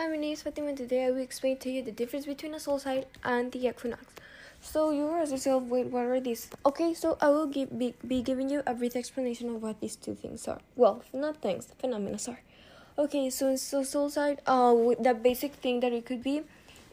Hi, my name is Fatima. And today I will explain to you the difference between a solstice and the equinox. So you ask yourself, wait, what are these? Okay, so I will give, be, be giving you a brief explanation of what these two things are. Well, not things, phenomena are. Okay, so so solstice, uh, the basic thing that it could be,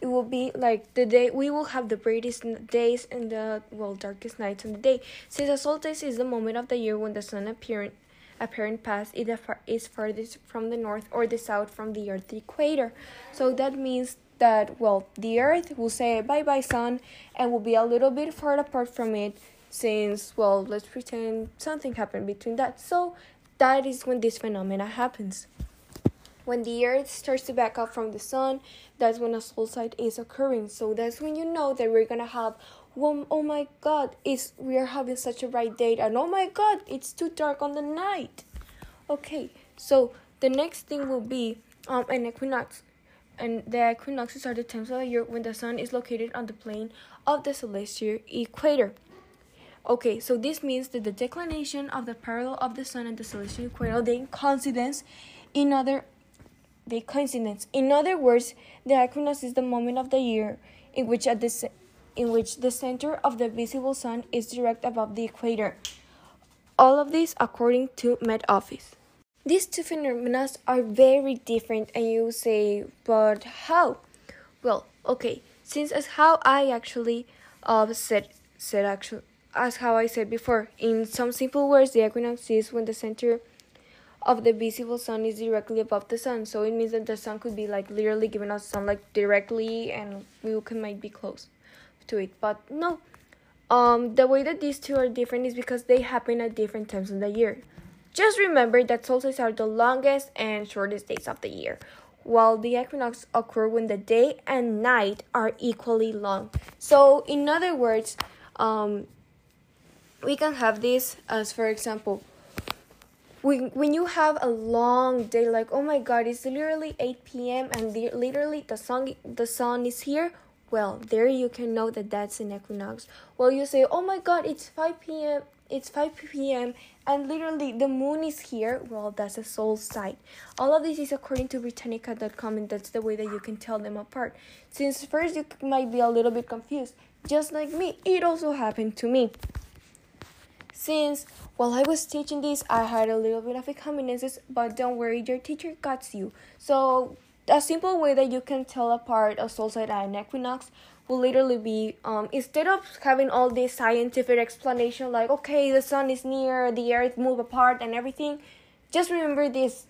it will be like the day we will have the brightest days and the well darkest nights on the day. Since the solstice is the moment of the year when the sun appears apparent path is farthest from the north or the south from the Earth's equator. So that means that, well, the Earth will say bye bye, sun, and will be a little bit far apart from it since, well, let's pretend something happened between that. So that is when this phenomena happens. When the Earth starts to back up from the sun, that's when a solstice is occurring. So that's when you know that we're gonna have well, oh my god, it's we are having such a bright day, and oh my god, it's too dark on the night. Okay, so the next thing will be um an equinox, and the equinoxes are the times of the year when the sun is located on the plane of the celestial equator. Okay, so this means that the declination of the parallel of the sun and the celestial equator they coincidence in other they coincidence. In other words, the equinox is the moment of the year in which at the in which the center of the visible sun is direct above the equator. All of this according to Met Office. These two phenomena are very different, and you say, but how? Well, okay, since as how I actually uh, said said actually as how I said before, in some simple words, the equinox is when the center of the visible sun is directly above the sun. So it means that the sun could be like literally giving us sunlight directly, and we can might be close to it. But no, um, the way that these two are different is because they happen at different times of the year. Just remember that solstices are the longest and shortest days of the year, while the equinox occur when the day and night are equally long. So, in other words, um, we can have this as, for example, when, when you have a long day, like oh my god, it's literally 8 p.m. and literally the sun the sun is here well, there you can know that that's an equinox. Well, you say, oh my god, it's 5 p.m. It's 5 p.m. and literally the moon is here. Well, that's a solstice. All of this is according to Britannica.com, and that's the way that you can tell them apart. Since first you might be a little bit confused, just like me, it also happened to me. Since while I was teaching this, I had a little bit of inconveniences, but don't worry, your teacher got you. So a simple way that you can tell apart a solstice and an equinox will literally be um, instead of having all this scientific explanation like okay the sun is near the earth move apart and everything just remember this.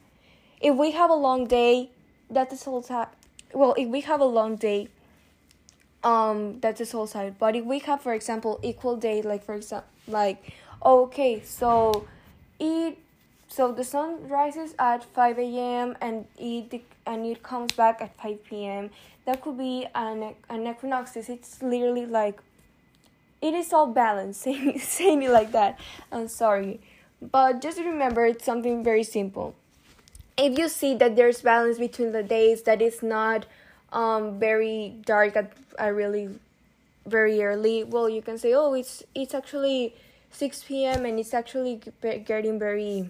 If we have a long day that's a solstice well if we have a long day um that's a solstice but if we have for example equal day like for example like okay so it so the sun rises at 5 a.m. and it and it comes back at 5 p.m. That could be an an equinox. It's literally like it is all balanced. Saying saying it like that. I'm sorry, but just remember it's something very simple. If you see that there's balance between the days, that it's not um very dark at, at really very early. Well, you can say, oh, it's it's actually 6 p.m. and it's actually getting very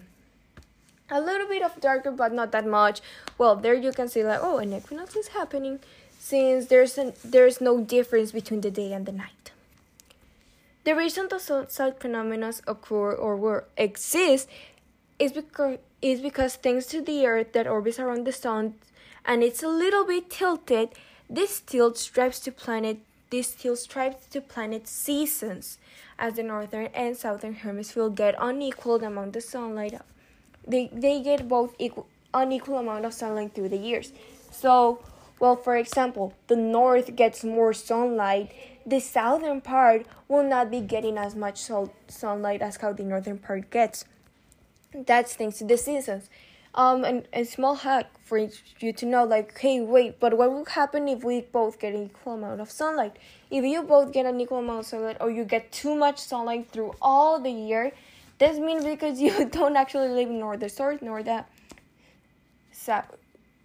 a little bit of darker but not that much. Well there you can see like oh an equinox is happening since there's an, there's no difference between the day and the night. The reason the such phenomena occur or will exist is because is because thanks to the earth that orbits around the sun and it's a little bit tilted this tilt strives to planet this tilt strives to planet seasons as the northern and southern hemisphere get unequaled among the sunlight they they get both equal unequal amount of sunlight through the years. So, well, for example, the north gets more sunlight. The southern part will not be getting as much sol- sunlight as how the northern part gets. That's thanks to the seasons. Um, and a small hack for you to know, like, hey, wait, but what will happen if we both get an equal amount of sunlight? If you both get an equal amount of sunlight, or you get too much sunlight through all the year, this means because you don't actually live nor the north nor the south.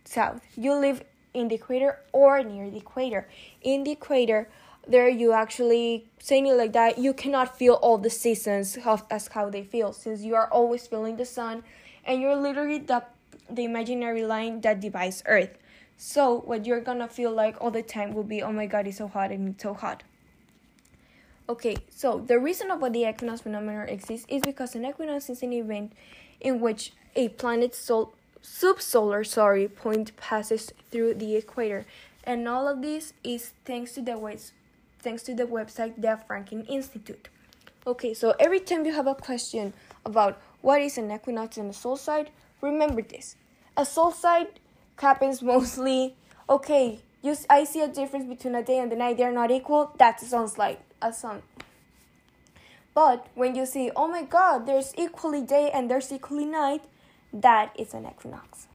South. You live in the equator or near the equator. In the equator, there you actually saying it like that, you cannot feel all the seasons as how they feel since you are always feeling the sun and you're literally the the imaginary line that divides Earth. So what you're gonna feel like all the time will be, oh my god, it's so hot and it's so hot. Okay, so the reason why the equinox phenomenon exists is because an equinox is an event in which a planet's sol- subsolar sorry point passes through the equator, and all of this is thanks to the ways, thanks to the website the Franklin Institute. Okay, so every time you have a question about what is an equinox and a solstice, remember this: a solstice happens mostly okay you i see a difference between a day and the night. They're not equal. That sounds like a sun but when you see oh my god there's equally day and there's equally night that is an equinox